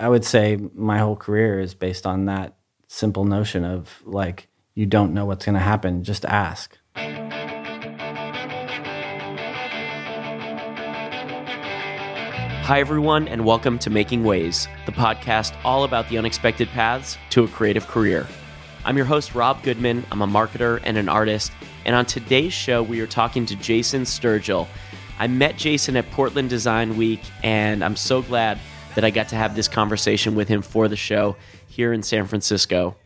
I would say my whole career is based on that simple notion of like you don't know what's going to happen, just ask. Hi, everyone, and welcome to Making Waves, the podcast all about the unexpected paths to a creative career. I'm your host, Rob Goodman. I'm a marketer and an artist. And on today's show, we are talking to Jason Sturgill. I met Jason at Portland Design Week, and I'm so glad that I got to have this conversation with him for the show here in San Francisco.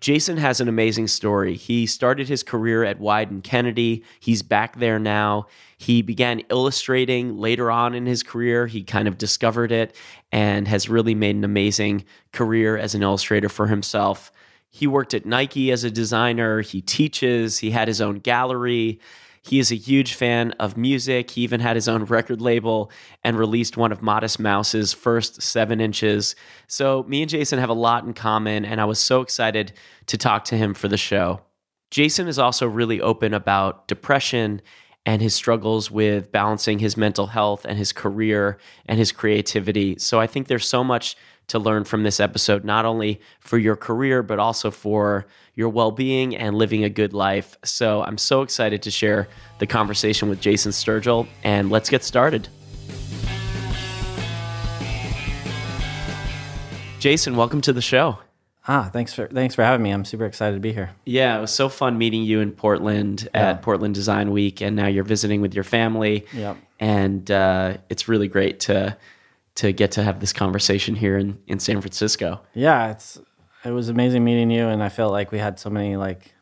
Jason has an amazing story. He started his career at Wieden Kennedy. He's back there now. He began illustrating later on in his career. He kind of discovered it and has really made an amazing career as an illustrator for himself. He worked at Nike as a designer. He teaches. He had his own gallery. He is a huge fan of music. He even had his own record label and released one of Modest Mouse's first seven inches. So, me and Jason have a lot in common, and I was so excited to talk to him for the show. Jason is also really open about depression and his struggles with balancing his mental health and his career and his creativity. So, I think there's so much to learn from this episode, not only for your career, but also for your well being and living a good life. So I'm so excited to share the conversation with Jason Sturgill, and let's get started. Jason, welcome to the show. Ah, thanks for thanks for having me. I'm super excited to be here. Yeah, it was so fun meeting you in Portland yeah. at Portland Design Week, and now you're visiting with your family. Yep. And uh, it's really great to to get to have this conversation here in, in San Francisco. Yeah, it's it was amazing meeting you, and I felt like we had so many like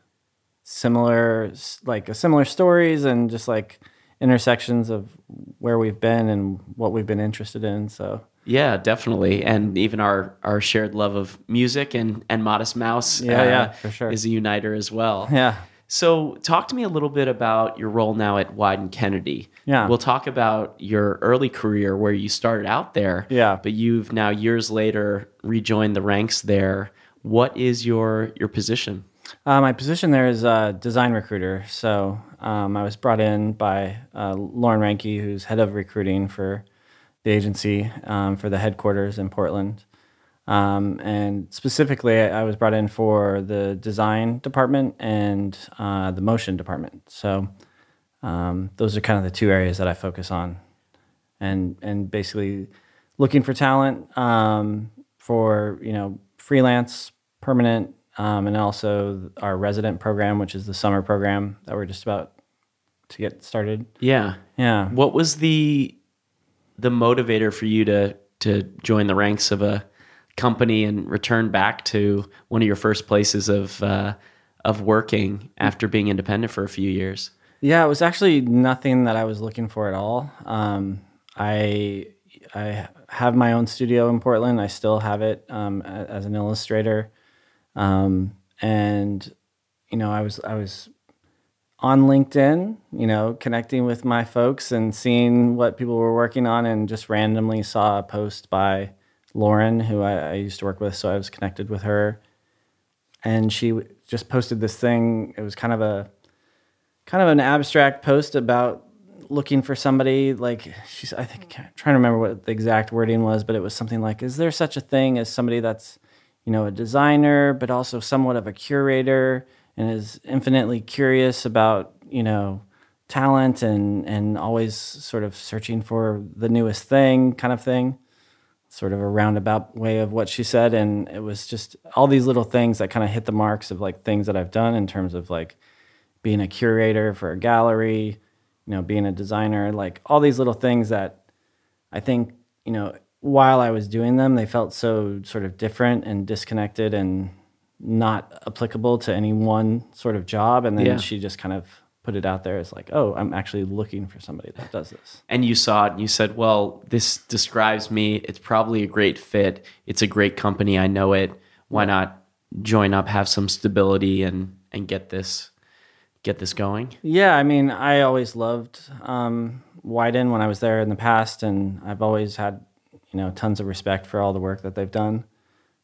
similar like similar stories and just like intersections of where we've been and what we've been interested in. So yeah, definitely, and even our our shared love of music and and Modest Mouse. Yeah, uh, yeah, for sure, is a uniter as well. Yeah. So, talk to me a little bit about your role now at Wieden Kennedy. Yeah. We'll talk about your early career where you started out there. Yeah. But you've now years later rejoined the ranks there. What is your your position? Uh, my position there is a design recruiter. So um, I was brought in by uh, Lauren Ranke, who's head of recruiting for the agency um, for the headquarters in Portland. Um, and specifically, I was brought in for the design department and uh, the motion department. So um, those are kind of the two areas that I focus on, and and basically looking for talent um, for you know freelance, permanent, um, and also our resident program, which is the summer program that we're just about to get started. Yeah, yeah. What was the the motivator for you to to join the ranks of a company and return back to one of your first places of uh, of working after being independent for a few years? Yeah, it was actually nothing that I was looking for at all. Um, I I have my own studio in Portland. I still have it um, as an illustrator, um, and you know, I was I was on LinkedIn, you know, connecting with my folks and seeing what people were working on, and just randomly saw a post by Lauren, who I, I, used to work with, so I was connected with her, and she just posted this thing. It was kind of a kind of an abstract post about looking for somebody. Like she's, I think, I'm trying to remember what the exact wording was, but it was something like, "Is there such a thing as somebody that's, you know, a designer, but also somewhat of a curator, and is infinitely curious about, you know." talent and and always sort of searching for the newest thing kind of thing sort of a roundabout way of what she said and it was just all these little things that kind of hit the marks of like things that I've done in terms of like being a curator for a gallery, you know, being a designer, like all these little things that I think, you know, while I was doing them, they felt so sort of different and disconnected and not applicable to any one sort of job and then yeah. she just kind of put it out there as like, oh, I'm actually looking for somebody that does this. And you saw it and you said, well, this describes me. It's probably a great fit. It's a great company. I know it. Why not join up, have some stability and and get this get this going? Yeah, I mean, I always loved um, Wieden when I was there in the past, and I've always had you know tons of respect for all the work that they've done.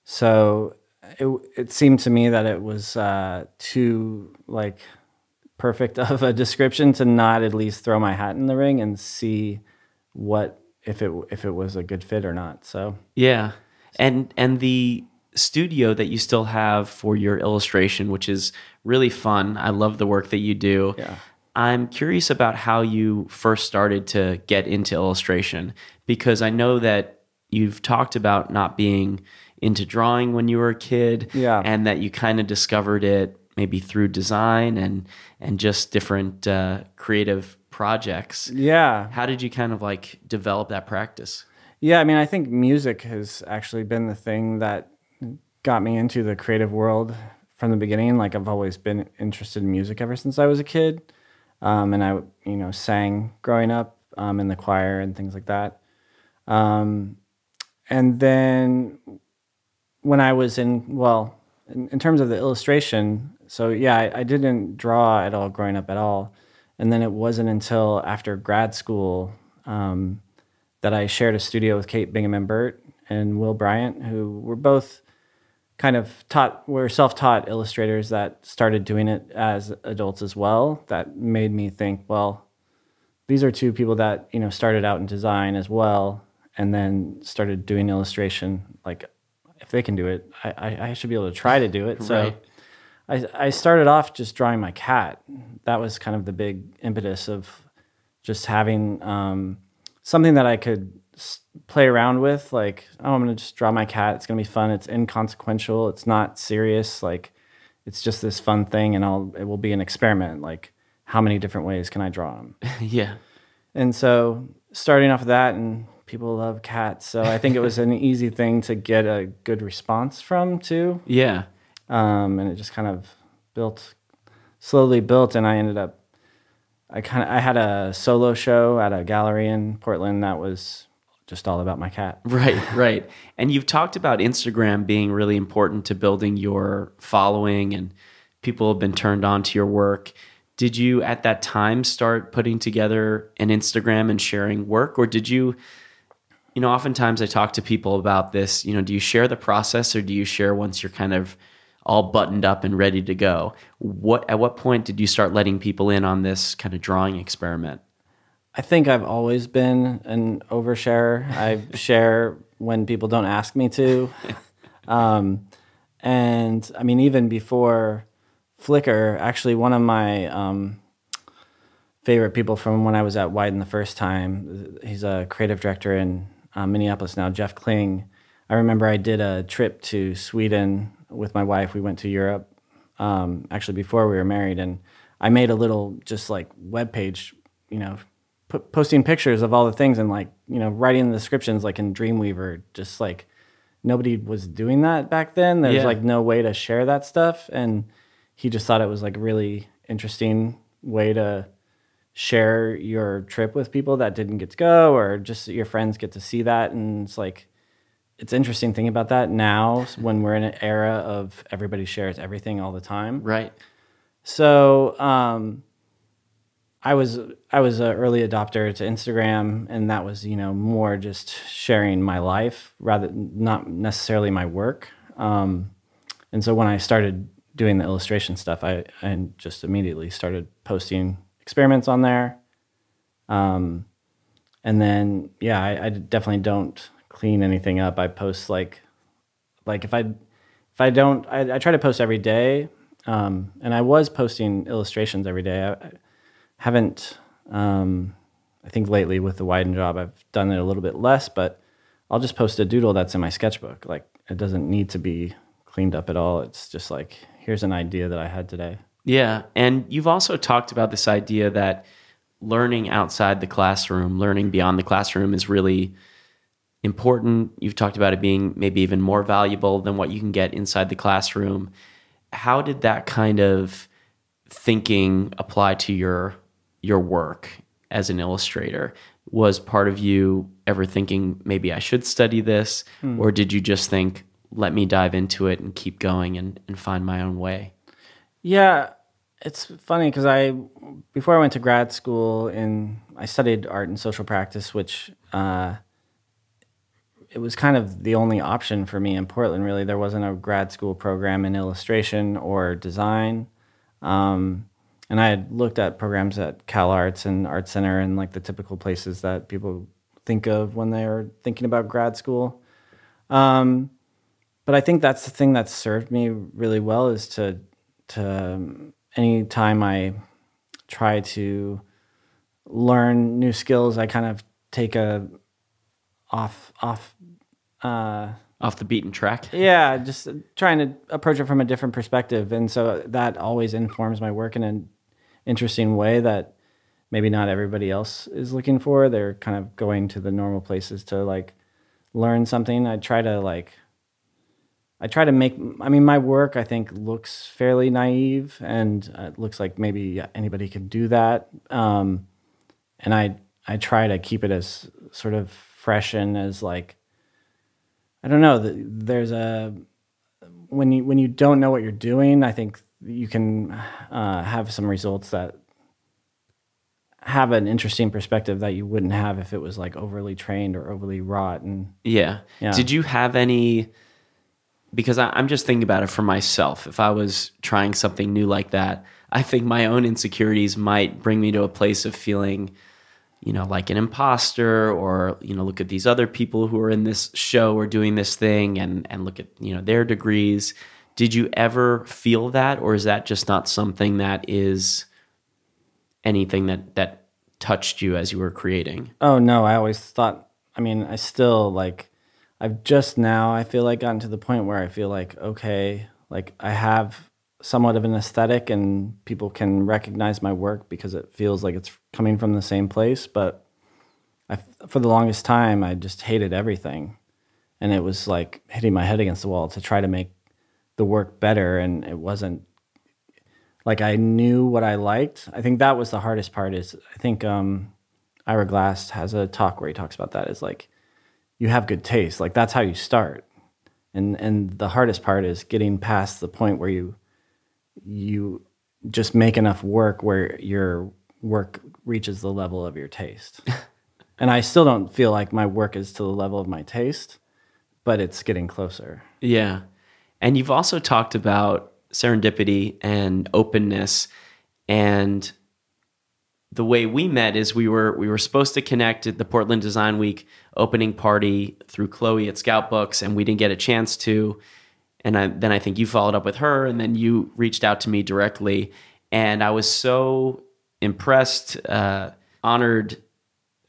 So it it seemed to me that it was uh, too like perfect of a description to not at least throw my hat in the ring and see what if it if it was a good fit or not. So yeah, And and the studio that you still have for your illustration, which is really fun. I love the work that you do. Yeah. I'm curious about how you first started to get into illustration because I know that you've talked about not being into drawing when you were a kid Yeah. and that you kind of discovered it maybe through design and and just different uh, creative projects. Yeah. How did you kind of like develop that practice? Yeah, I mean, I think music has actually been the thing that got me into the creative world from the beginning. Like I've always been interested in music ever since I was a kid, um, and I, you know, sang growing up um, in the choir and things like that. Um, and then when I was in, well, in, in terms of the illustration, so yeah, I, I didn't draw at all growing up at all. And then it wasn't until after grad school um, that I shared a studio with Kate Bingham and Burt and Will Bryant, who were both kind of taught, were self taught illustrators that started doing it as adults as well. That made me think, well, these are two people that, you know, started out in design as well and then started doing illustration. Like, if they can do it, I, I, I should be able to try to do it. So Right. I, I started off just drawing my cat. That was kind of the big impetus of just having um, something that I could s- play around with. Like, oh, I'm going to just draw my cat. It's going to be fun. It's inconsequential. It's not serious. Like, it's just this fun thing, and I'll it will be an experiment. Like, how many different ways can I draw them? yeah. And so starting off of that, and people love cats, so I think it was an easy thing to get a good response from too Yeah. um, and it just kind of built slowly built and i ended up i kind of i had a solo show at a gallery in portland that was just all about my cat Right, right. And you've talked about Instagram being really important to building your following and people have been turned on to your work. Did you at that time start putting together an Instagram and sharing work or did you you know, oftentimes I talk to people about this, you know, do you share the process or do you share once you're kind of all buttoned up and ready to go? What at what point did you start letting people in on this kind of drawing experiment? i think i've always been an oversharer i share when people don't ask me to um, and i mean even before flickr actually one of my um, favorite people from when I was at Wieden the first time. He's a creative director in uh, Minneapolis now, Jeff Kling. I remember I did a trip to Sweden with my wife. We went to Europe um, actually before we were married, and I made a little just like web page, you know, posting pictures of all the things and like you know writing the descriptions like in Dreamweaver, just like nobody was doing that back then. There's Yeah. like no way to share that stuff, and he just thought it was like really interesting way to share your trip with people that didn't get to go or just your friends get to see that and it's like it's interesting thing about that now when we're in an era of everybody shares everything all the time Right. so um, I was I was an early adopter to Instagram, and that was you know more just sharing my life rather not necessarily my work. Um, and so when I started doing the illustration stuff, I, I just immediately started posting experiments on there. Um, and then yeah, I, I definitely don't clean anything up. I post like like if I if I don't, I, I try to post every day, um, and I was posting illustrations every day. I, I haven't, um, I think lately with the Wieden job, I've done it a little bit less, but I'll just post a doodle that's in my sketchbook. Like it doesn't need to be cleaned up at all. It's just like here's an idea that I had today. Yeah. And you've also talked about this idea that learning outside the classroom, learning beyond the classroom is really important. You've talked about it being maybe even more valuable than what you can get inside the classroom. How did that kind of thinking apply to your your work as an illustrator? Was part of you ever thinking maybe I should study this hmm. or did you just think let me dive into it and keep going and, and find my own way? Yeah, it's funny because I before I went to grad school in I studied art and social practice, which uh, it was kind of the only option for me in Portland. Really, there wasn't a grad school program in illustration or design, um, and I had looked at programs at Cal Arts and Art Center and like the typical places that people think of when they are thinking about grad school. Um, but I think that's the thing that served me really well is to to um, anytime I try to learn new skills, I kind of take a off off uh, off the beaten track. yeah, just trying to approach it from a different perspective, and so that always informs my work in an interesting way that maybe not everybody else is looking for. They're kind of going to the normal places to like learn something. I try to like I try to make I mean my work I think looks fairly naive and uh, it looks like maybe anybody could do that. Um, and I I try to keep it as sort of fresh and as like I don't know. There's a when you when you don't know what you're doing, I think you can uh, have some results that have an interesting perspective that you wouldn't have if it was like overly trained or overly wrought. And Yeah. Yeah. Did you have any? Because I, I'm just thinking about it for myself. If I was trying something new like that, I think my own insecurities might bring me to a place of feeling, you know, like an imposter, or you know, look at these other people who are in this show or doing this thing, and and look at you know their degrees. Did you ever feel that, or is that just not something that is anything that that touched you as you were creating? oh no, I always thought. I mean, I still like. I've just now I feel like gotten to the point where I feel like okay, like I have somewhat of an aesthetic and people can recognize my work because it feels like it's coming from the same place. But I, for the longest time, I just hated everything, and it was like hitting my head against the wall to try to make the work better, and it wasn't like I knew what I liked. I think that was the hardest part. Is I think um, Ira Glass has a talk where he talks about that. Is like you have good taste. Like that's how you start, and and the hardest part is getting past the point where you you just make enough work where your work reaches the level of your taste. and I still don't feel like my work is to the level of my taste, but it's getting closer. Yeah. And you've also talked about serendipity and openness and the way we met is we were we were supposed to connect at the Portland Design Week opening party through Chloe at Scout Books and we didn't get a chance to. And I, then I think you followed up with her and then you reached out to me directly. And I was so impressed uh, honored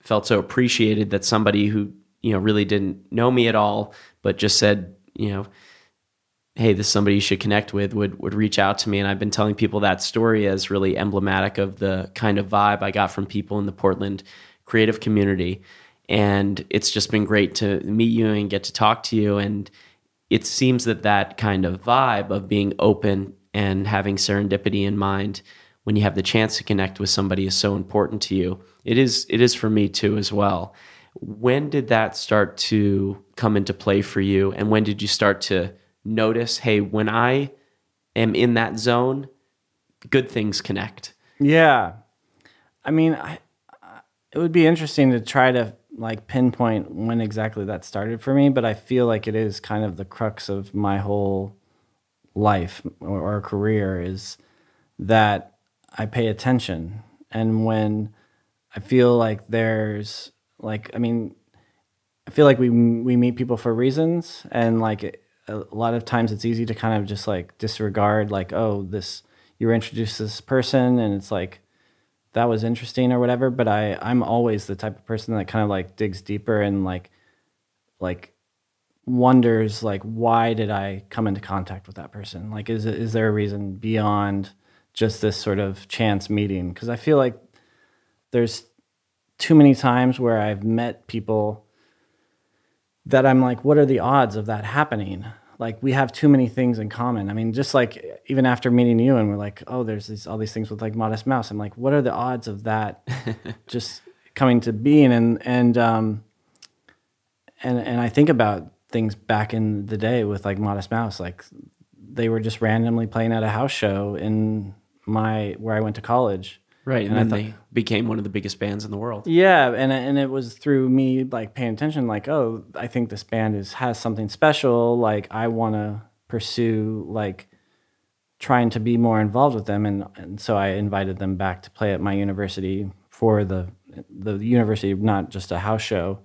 felt so appreciated that somebody who you know really didn't know me at all but just said you know hey this is somebody you should connect with would would reach out to me. And i've been telling people that story as really emblematic of the kind of vibe i got from people in the portland creative community. And it's just been great to meet you and get to talk to you. And it seems that that kind of vibe of being open and having serendipity in mind when you have the chance to connect with somebody is so important to you. It is it is for me too as well. When did that start to come into play for you? And when did you start to notice hey when i am in that zone good things connect Yeah. I mean, I, it would be interesting to try to like pinpoint when exactly that started for me, but I feel like it is kind of the crux of my whole life or, or career is that I pay attention. And when I feel like there's like, I mean, I feel like we we meet people for reasons, and like a lot of times it's easy to kind of just like disregard, like, oh, this you were introduced to this person, and it's like that was interesting or whatever. But I I'm always the type of person that kind of like digs deeper and like like wonders like why did I come into contact with that person? Like, is is there a reason beyond just this sort of chance meeting? Because I feel like there's too many times where I've met people that I'm like, what are the odds of that happening? Like we have too many things in common. I mean, just like even after meeting you and we're like, oh, there's these, all these things with like Modest Mouse. I'm like, what are the odds of that just coming to being? And and um, and and I think about things back in the day with like Modest Mouse, like they were just randomly playing at a house show in my where I went to college. Right and, And then thought- they became one of the biggest bands in the world Yeah, and and it was through me like paying attention, like, oh, I think this band is has something special. Like, I want to pursue like trying to be more involved with them, and and so I invited them back to play at my university for the the university, not just a house show.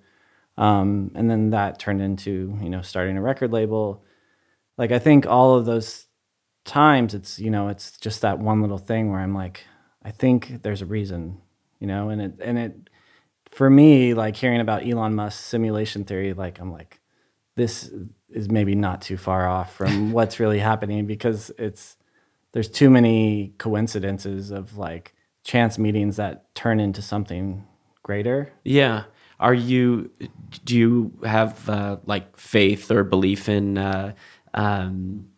Um, and then that turned into, you know, starting a record label. Like, I think all of those times it's, you know, it's just that one little thing where I'm like, I think there's a reason, you know, and it, and it, for me, like hearing about Elon Musk's simulation theory, like, I'm like, this is maybe not too far off from what's really happening because it's, there's too many coincidences of like chance meetings that turn into something greater. Yeah. Are you? Do you have uh, like faith or belief in? Uh, um,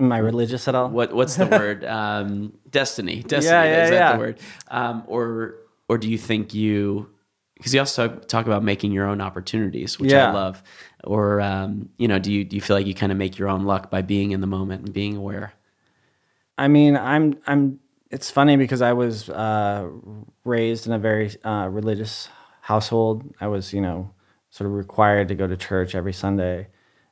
Am I religious at all? what What's the word? Um, destiny. Destiny. Yeah, yeah, is that yeah. the word? Um, or or do you think you? Because you also talk, talk about making your own opportunities, which I love. Or um, you know, do you do you feel like you kind of make your own luck by being in the moment and being aware? I mean, I'm I'm. It's funny because I was uh, raised in a very uh, religious household. I was, you know, sort of required to go to church every Sunday,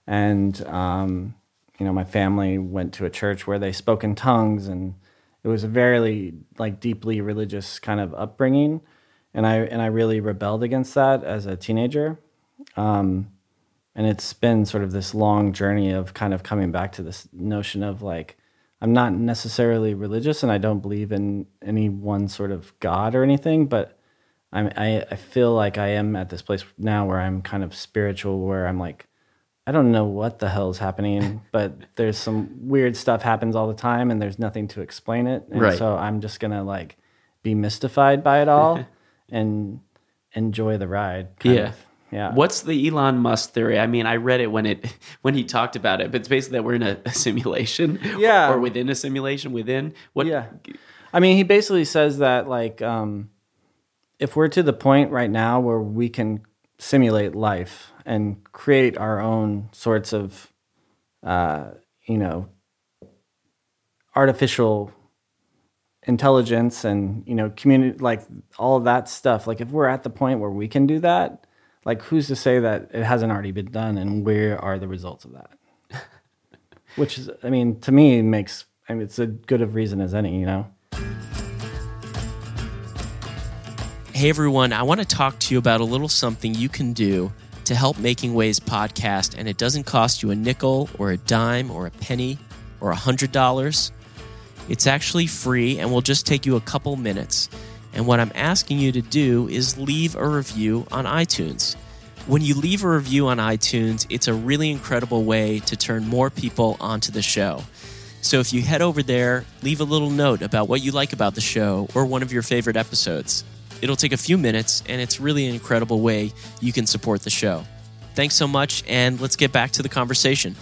and um, you know, my family went to a church where they spoke in tongues, and it was a very like deeply religious kind of upbringing, and I and I really rebelled against that as a teenager. Um, and it's been sort of this long journey of kind of coming back to this notion of like i'm not necessarily religious and i don't believe in any one sort of god or anything but I'm, I, I feel like i am at this place now where i'm kind of spiritual where i'm like i don't know what the hell is happening but there's some weird stuff happens all the time and there's nothing to explain it and Right. so i'm just gonna like be mystified by it all and enjoy the ride Yeah. of. yeah What's the Elon Musk theory? I mean, I read it when it when he talked about it, but it's basically that we're in a, a simulation, Yeah. or within a simulation. Within what? Yeah. I mean, he basically says that like um, if we're to the point right now where we can simulate life and create our own sorts of, uh, you know, artificial intelligence and you know community like all that stuff. Like if we're at the point where we can do that like who's to say that it hasn't already been done and where are the results of that? Which is i mean to me makes i mean it's as good of reason as any you know Hey everyone, I want to talk to you about a little something you can do to help Making Waves podcast, and it doesn't cost you a nickel or a dime or a penny or a hundred dollars. It's actually free and will just take you a couple minutes. And what I'm asking you to do is leave a review on iTunes. When you leave a review on iTunes, it's a really incredible way to turn more people onto the show. So if you head over there, leave a little note about what you like about the show or one of your favorite episodes. It'll take a few minutes, and it's really an incredible way you can support the show. Thanks so much, and let's get back to the conversation.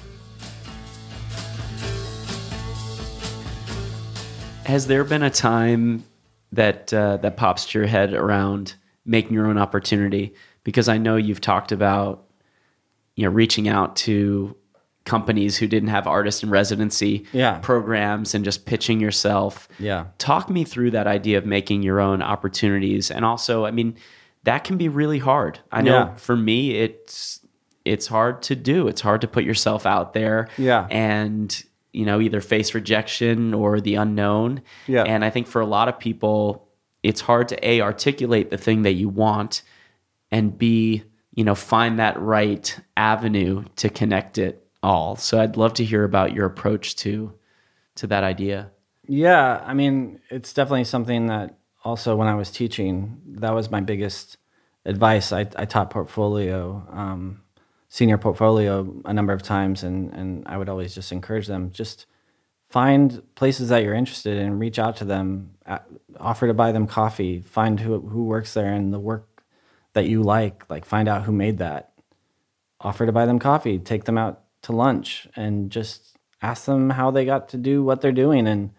Has there been a time that uh, that pops to your head around making your own opportunity? Because I know you've talked about you know reaching out to companies who didn't have artist in residency Yeah. programs and just pitching yourself. Yeah. Talk me through that idea of making your own opportunities, and also, I mean, that can be really hard. I know Yeah. for me, it's it's hard to do. It's hard to put yourself out there. Yeah. and you know either face rejection or the unknown. Yeah. and I think for a lot of people, it's hard to a articulate the thing that you want, and b you know find that right avenue to connect it all. So I'd love to hear about your approach to to that idea. Yeah, I mean, it's definitely something that also when I was teaching, that was my biggest advice. I, I taught portfolio, um, senior portfolio a number of times, and, and I would always just encourage them just find places that you're interested in, reach out to them, offer to buy them coffee, find who, who works there and the work that you like, like find out who made that, offer to buy them coffee, take them out to lunch, and just ask them how they got to do what they're doing. And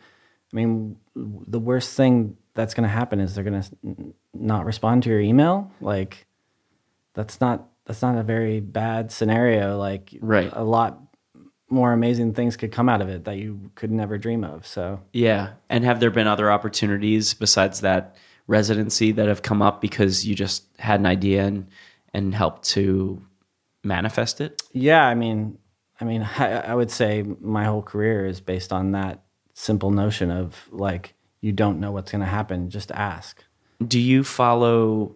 I mean, the worst thing that's going to happen is they're going to not respond to your email. Like, that's not that's not a very bad scenario. Like, Right. a lot more amazing things could come out of it that you could never dream of. So Yeah. And have there been other opportunities besides that residency that have come up because you just had an idea and and helped to manifest it? yeah, I mean, I mean, I, I would say my whole career is based on that simple notion of like you don't know what's going to happen, just ask. Do you follow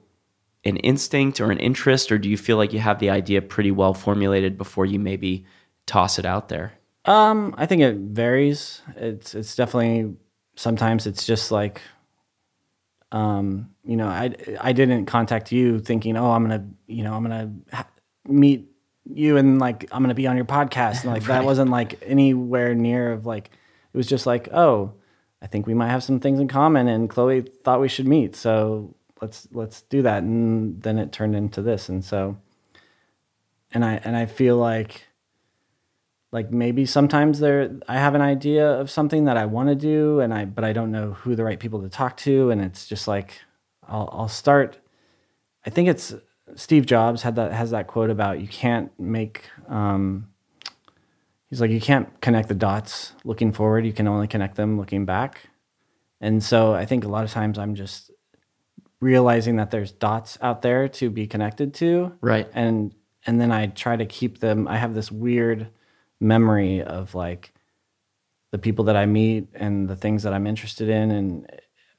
an instinct or an interest, or do you feel like you have the idea pretty well formulated before you maybe toss it out there? Um, I think it varies. It's it's definitely sometimes it's just like, um, you know, I I didn't contact you thinking, oh, I'm gonna, you know, I'm gonna ha- meet you and like I'm gonna be on your podcast, and like that wasn't like anywhere near of like it was just like, oh, I think we might have some things in common, and Chloe thought we should meet, so let's let's do that, and then it turned into this, and so, and I and I feel like like maybe sometimes there I have an idea of something that I want to do and I but I don't know who the right people to talk to. And it's just like I'll I'll start I think it's Steve Jobs had that has that quote about you can't make um, he's like you can't connect the dots looking forward you can only connect them looking back and so I think a lot of times I'm just realizing that there's dots out there to be connected to Right. and and then I try to keep them. I have this weird memory of like the people that I meet and the things that I'm interested in, and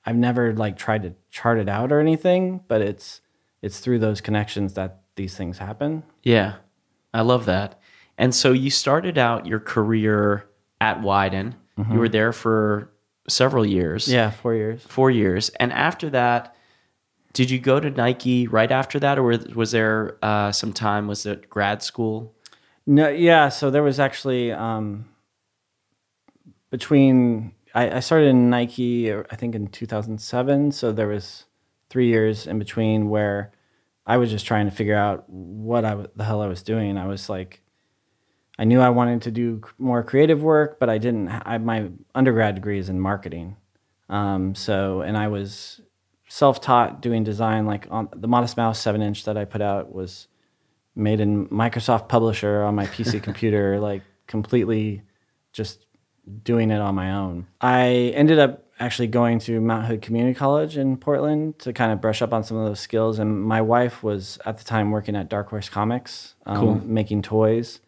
I've never like tried to chart it out or anything, but it's it's through those connections that these things happen. Yeah, I love that. And so you started out your career at Wieden. You were there for several years. Yeah, four years. four years. And after that, did you go to Nike right after that, or was- there uh, some time? Was it grad school? No, yeah. So there was actually um, between I, I started in Nike, I think in 2007. So there was three years in between where I was just trying to figure out what I the hell I was doing. I was like, I knew I wanted to do more creative work, but I didn't. I, my undergrad degree is in marketing. Um, so, and I was self-taught doing design. Like on the Modest Mouse seven inch that I put out was made in Microsoft Publisher on my PC computer, like completely just doing it on my own. I ended up actually going to Mount Hood Community College in Portland to kind of brush up on some of those skills. And my wife was at the time working at Dark Horse Comics, um, Cool. making toys.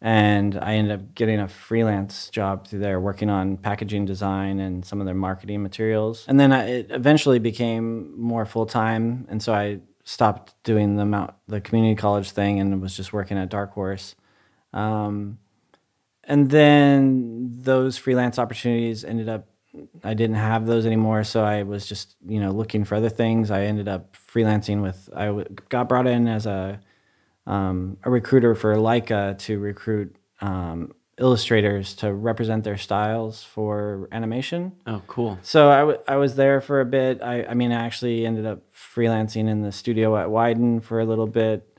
And I ended up getting a freelance job through there, working on packaging design and some of their marketing materials. And then I, it eventually became more full time, and so I stopped doing the Mount, the community college thing and was just working at Dark Horse. Um, and then those freelance opportunities ended up I didn't have those anymore, so I was just you know looking for other things. I ended up freelancing with I w- got brought in as a um, a recruiter for Laika to recruit um, illustrators to represent their styles for animation. Oh, cool. So I, w- I was there for a bit. I, I mean, I actually ended up freelancing in the studio at Wieden for a little bit.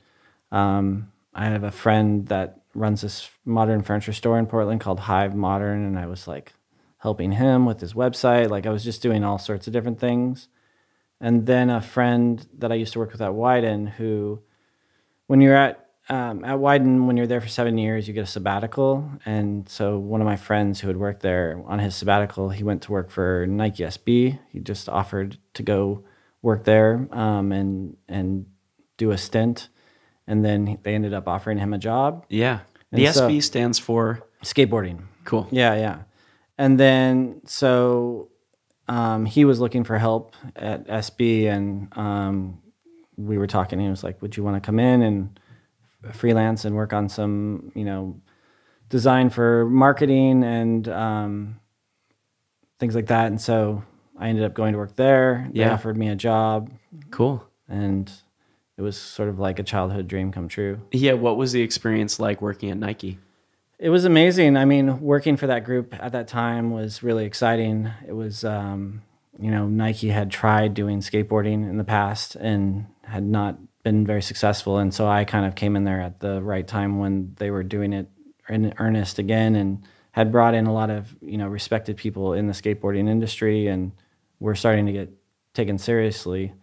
Um, I have a friend that runs this modern furniture store in Portland called Hive Modern, and I was like helping him with his website. Like I was just doing all sorts of different things. And then a friend that I used to work with at Wieden, who, when you're at um, at Wieden, when you're there for seven years, you get a sabbatical. And so one of my friends who had worked there on his sabbatical, he went to work for Nike SB. He just offered to go work there um, and and do a stint. And then they ended up offering him a job Yeah. The And so- SB stands for skateboarding. cool. Yeah, yeah. And then so um, he was looking for help at SB, and um, we were talking. He was like, "Would you want to come in and freelance and work on some, you know, design for marketing and um, things like that?" And so I ended up going to work there. They Yeah. offered me a job, Cool. and it was sort of like a childhood dream come true. Yeah. What was the experience like working at Nike? It was amazing. I mean, working for that group at that time was really exciting. It was, um, you know, Nike had tried doing skateboarding in the past and had not been very successful. And so I kind of came in there at the right time when they were doing it in earnest again and had brought in a lot of, you know, respected people in the skateboarding industry and were starting to get taken seriously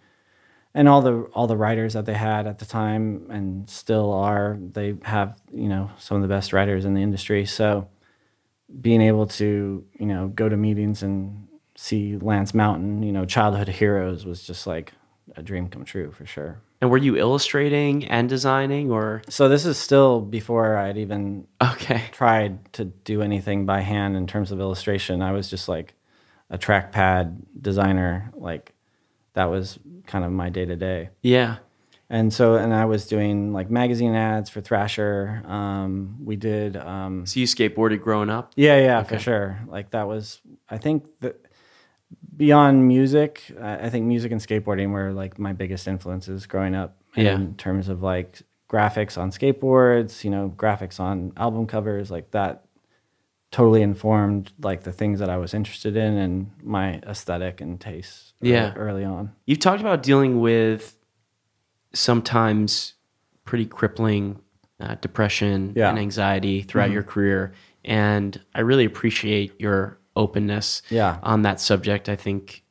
and all the all the writers that they had at the time and still are they have you know some of the best writers in the industry. So being able to you know go to meetings and see Lance Mountain you know childhood heroes was just like a dream come true for sure. And were you illustrating and designing, or? So this is still before I'd even okay? tried to do anything by hand in terms of illustration. I was just like a trackpad designer like that was kind of my day to day Yeah. And so, and I was doing like magazine ads for Thrasher. Um, we did, um, So you skateboarded growing up? yeah, yeah, for sure. Like that was, I think that beyond music, I I think music and skateboarding were like my biggest influences growing up. Yeah. In terms of like graphics on skateboards, you know, graphics on album covers, like that totally informed like the things that I was interested in and my aesthetic and tastes. Yeah. Early on. You've talked about dealing with sometimes pretty crippling uh, depression Yeah. and anxiety throughout your career. And I really appreciate your openness Yeah. on that subject. I think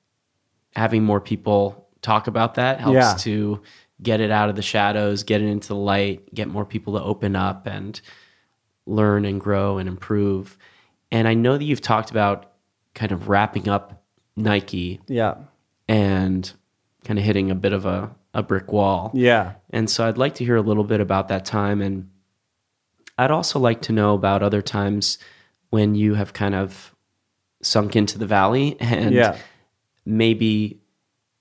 having more people talk about that helps Yeah. to get it out of the shadows, get it into the light, get more people to open up and learn and grow and improve. And I know that you've talked about kind of wrapping up Nike Yeah. and kind of hitting a bit of a, a brick wall. Yeah. And so I'd like to hear a little bit about that time. And I'd also like to know about other times when you have kind of sunk into the valley and Yeah. maybe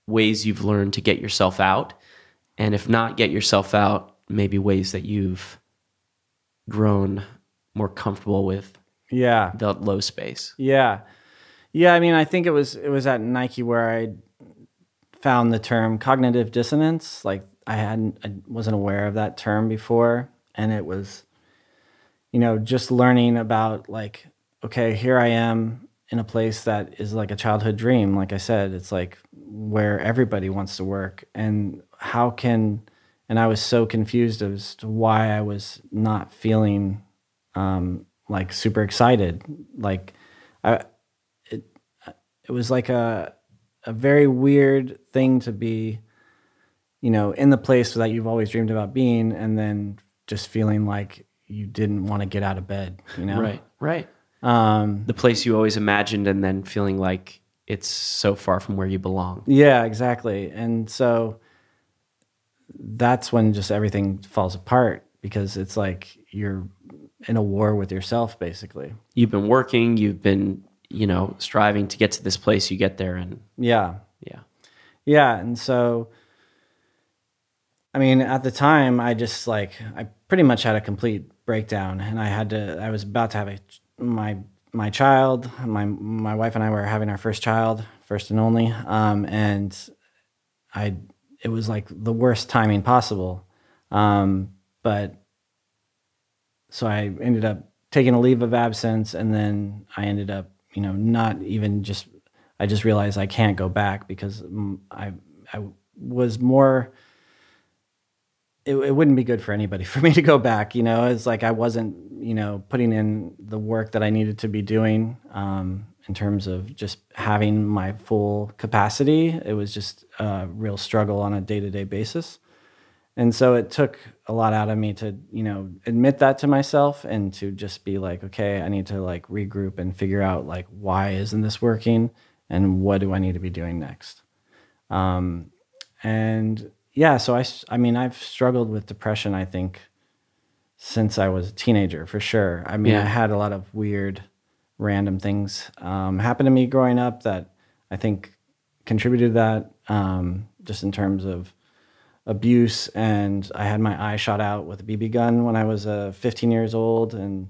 ways you've learned to get yourself out. And if not get yourself out, maybe ways that you've grown more comfortable with Yeah. the low space. Yeah. Yeah, I mean, I think it was it was at Nike where I found the term cognitive dissonance. Like I hadn't I wasn't aware of that term before and it was you know, just learning about like okay, here I am in a place that is like a childhood dream, like I said, it's like where everybody wants to work and how can and I was so confused as to why I was not feeling um like super excited. Like I it it was like a a very weird thing to be you know in the place that you've always dreamed about being and then just feeling like you didn't want to get out of bed you know Right, right. um The place you always imagined and then feeling like it's so far from where you belong. yeah exactly and so that's when just everything falls apart because it's like you're in a war with yourself basically you've been working, you've been, you know, striving to get to this place, you get there and yeah yeah. Yeah, and so I mean, at the time I just like I pretty much had a complete breakdown and I had to I was about to have a my my child, my my wife and I were having our first child, first and only. Um and I it was like the worst timing possible. Um but so I ended up taking a leave of absence and then I ended up, you know, not even just I just realized I can't go back because I I was more it, it wouldn't be good for anybody for me to go back, you know. It's like I wasn't, you know, putting in the work that I needed to be doing um, in terms of just having my full capacity. It was just a real struggle on a day to day basis. And so it took a lot out of me to, you know, admit that to myself and to just be like, okay, I need to like regroup and figure out like why isn't this working and what do I need to be doing next. Um, and yeah, so i i mean, I've struggled with depression, I think, since I was a teenager, for sure. I mean, Yeah. I had a lot of weird, random things um, happen to me growing up that I think contributed to that, um, just in terms of abuse. And I had my eye shot out with a BB gun when I was uh, 15 years old, and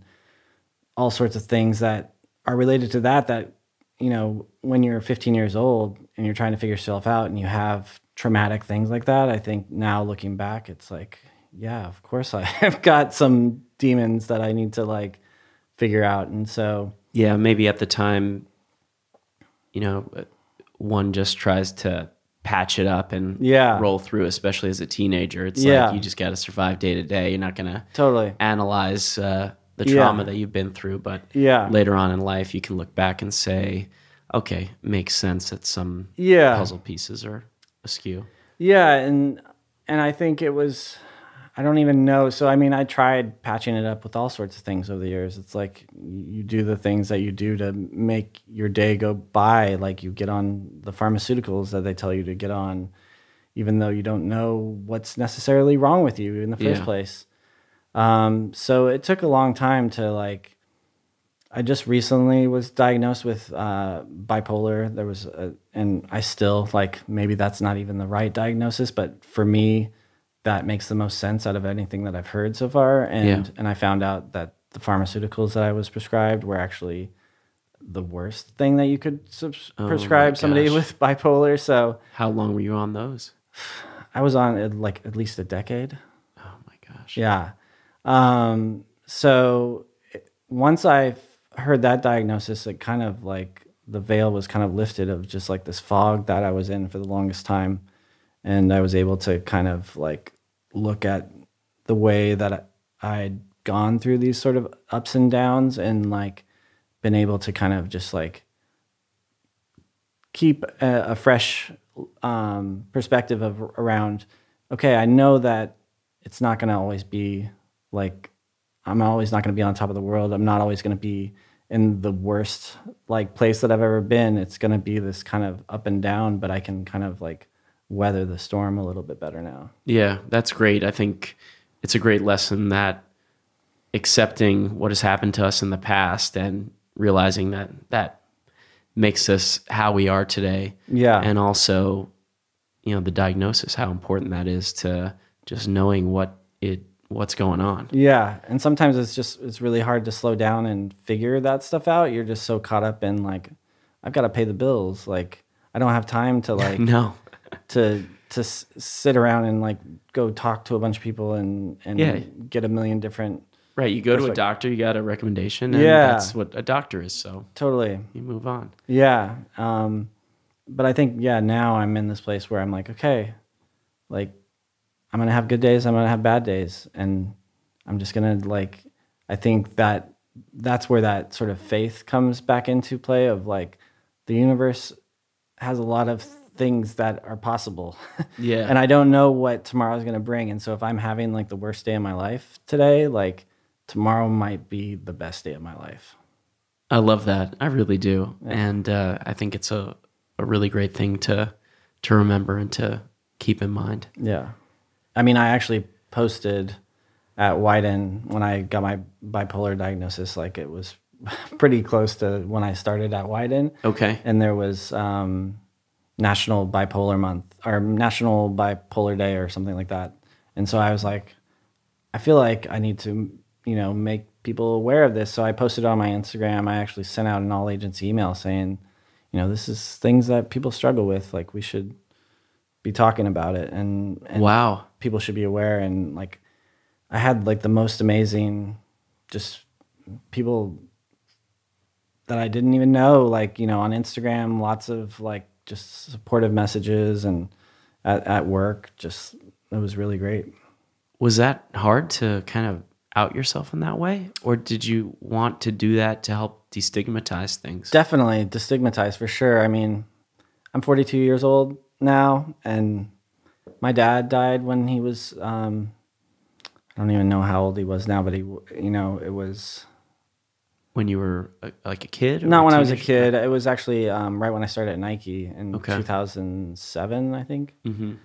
all sorts of things that are related to that. That you know, when you're 15 years old and you're trying to figure yourself out, and you have traumatic things like that, I think now looking back, it's like, yeah, of course I've got some demons that I need to like figure out, and so Yeah, maybe at the time, you know, one just tries to patch it up and Yeah. roll through, especially as a teenager. It's Yeah. like you just got to survive day to day. You're not going to totally, analyze uh, the Yeah. trauma that you've been through, but Yeah. later on in life, you can look back and say, okay, makes sense that some Yeah. puzzle pieces are askew. Yeah, and and I think it was I don't even know. So I mean, I tried patching it up with all sorts of things over the years. It's like you do the things that you do to make your day go by, like you get on the pharmaceuticals that they tell you to get on even though you don't know what's necessarily wrong with you in the first Yeah. place. Um, so it took a long time to like I just recently was diagnosed with uh, bipolar. There was, a, and I still like maybe that's not even the right diagnosis, but for me, that makes the most sense out of anything that I've heard so far. And Yeah. and I found out that the pharmaceuticals that I was prescribed were actually the worst thing that you could subs- Oh prescribe somebody with bipolar. So How long were you on those? I was on like at least a decade. Oh my gosh. Yeah. Um, so once I heard that diagnosis, it kind of like the veil was kind of lifted of just like this fog that I was in for the longest time. And I was able to kind of like look at the way that I'd gone through these sort of ups and downs and like been able to kind of just like keep a, a fresh um, perspective of around okay i know that it's not going to always be like i'm always not going to be on top of the world. I'm not always going to be in the worst like place that i've ever been. It's going to be this kind of up and down but i can kind of like weather the storm a little bit better now Yeah, that's great. I think it's a great lesson that accepting what has happened to us in the past and realizing that that makes us how we are today. Yeah. And also, you know, the diagnosis, how important that is to just knowing what it what's going on. Yeah, and sometimes it's just it's really hard to slow down and figure that stuff out. You're just so caught up in like I've got to pay the bills. Like I don't have time to like No. To to s- sit around and like go talk to a bunch of people and and Yeah. get a million different Right. You go to a doctor, you got a recommendation, and Yeah. that's what a doctor is. So totally. you move on. Yeah. Um but I think yeah, now I'm in this place where I'm like okay, like I'm going to have good days, I'm going to have bad days and I'm just going to like I think that that's where that sort of faith comes back into play of like the universe has a lot of things that are possible. Yeah. and I don't know what tomorrow is going to bring. And so if I'm having like the worst day of my life today, like tomorrow might be the best day of my life. I love that. I really do. And uh, I think it's a, a really great thing to to remember and to keep in mind. Yeah. I mean, I actually posted at Wieden when I got my bipolar diagnosis, like it was pretty close to when I started at Wieden. Okay. And there was um, National Bipolar Month or National Bipolar Day or something like that. And so I was like, I feel like I need to, you know, make people aware of this. So I posted on my Instagram. I actually sent out an all agency email saying, you know, this is things that people struggle with. Like we should be talking about it and, and Wow. people should be aware. And like, I had like the most amazing, just people that I didn't even know, like, you know, on Instagram, lots of like just supportive messages and at, at work, just, it was really great. Was that hard to kind of out yourself in that way? Or did you want to do that to help destigmatize things? Definitely destigmatize for sure. I mean, I'm 42 years old now, and my dad died when he was, um, I don't even know how old he was now, but he, you know, it was when you were a, like a kid? or not when I was a kid. It was actually um, right when I started at Nike in Okay. 2007, I think. Mhm.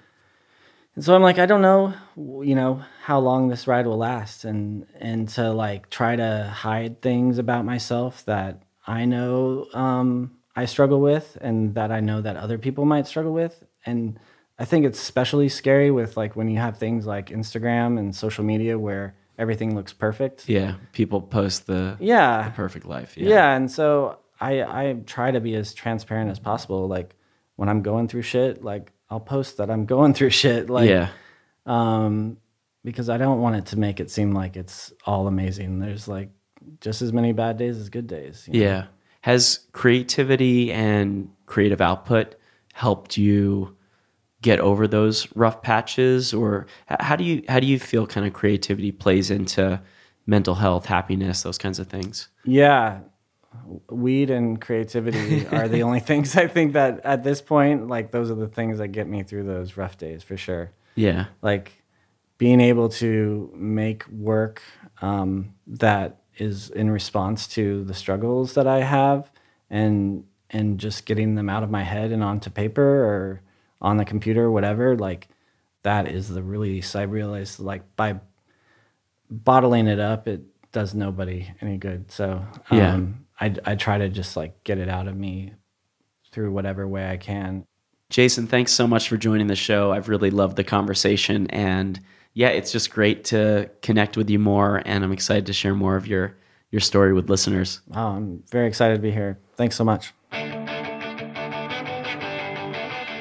And so I'm like, I don't know, you know, how long this ride will last, and and to like try to hide things about myself that I know um, I struggle with, and that I know that other people might struggle with, and I think it's especially scary with like when you have things like Instagram and social media where everything looks perfect. Yeah. People post the, Yeah, the perfect life. yeah. and so I I try to be as transparent as possible. Like when I'm going through shit, like I'll post that I'm going through shit. Like yeah. um, because I don't want it to make it seem like it's all amazing. There's like just as many bad days as good days. you know? Yeah. Has creativity and creative output helped you get over those rough patches or how do you how do you feel kind of creativity plays into mental health, happiness, those kinds of things? Yeah. Weed and creativity are the only things I think that at this point, like those are the things that get me through those rough days for sure. Yeah. Like being able to make work um, that is in response to the struggles that I have and and just getting them out of my head and onto paper or on the computer, whatever, like that is the release. I realized like by bottling it up, it does nobody any good. So Yeah. um, I, I try to just like get it out of me through whatever way I can. Jason, thanks so much for joining the show. I've really loved the conversation. And yeah, it's just great to connect with you more. And I'm excited to share more of your, your story with listeners. Wow, I'm very excited to be here. Thanks so much.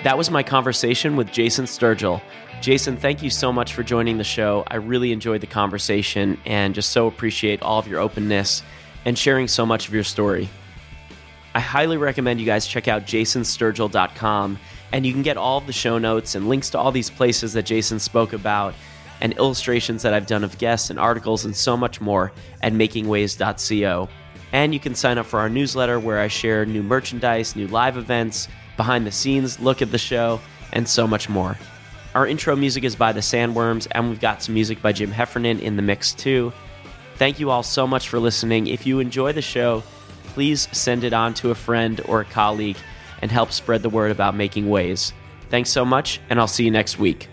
That was my conversation with Jason Sturgill. Jason, thank you so much for joining the show. I really enjoyed the conversation and just so appreciate all of your openness and sharing so much of your story. I highly recommend you guys check out jasonsturgill.com and you can get all of the show notes and links to all these places that Jason spoke about and illustrations that I've done of guests and articles and so much more at makingwaves.co. And you can sign up for our newsletter where I share new merchandise, new live events, behind the scenes look at the show, and so much more. Our intro music is by the Sandworms, and we've got some music by Jim Heffernan in the mix too. Thank you all so much for listening. If you enjoy the show, please send it on to a friend or a colleague and help spread the word about Making Waves. Thanks so much, and I'll see you next week.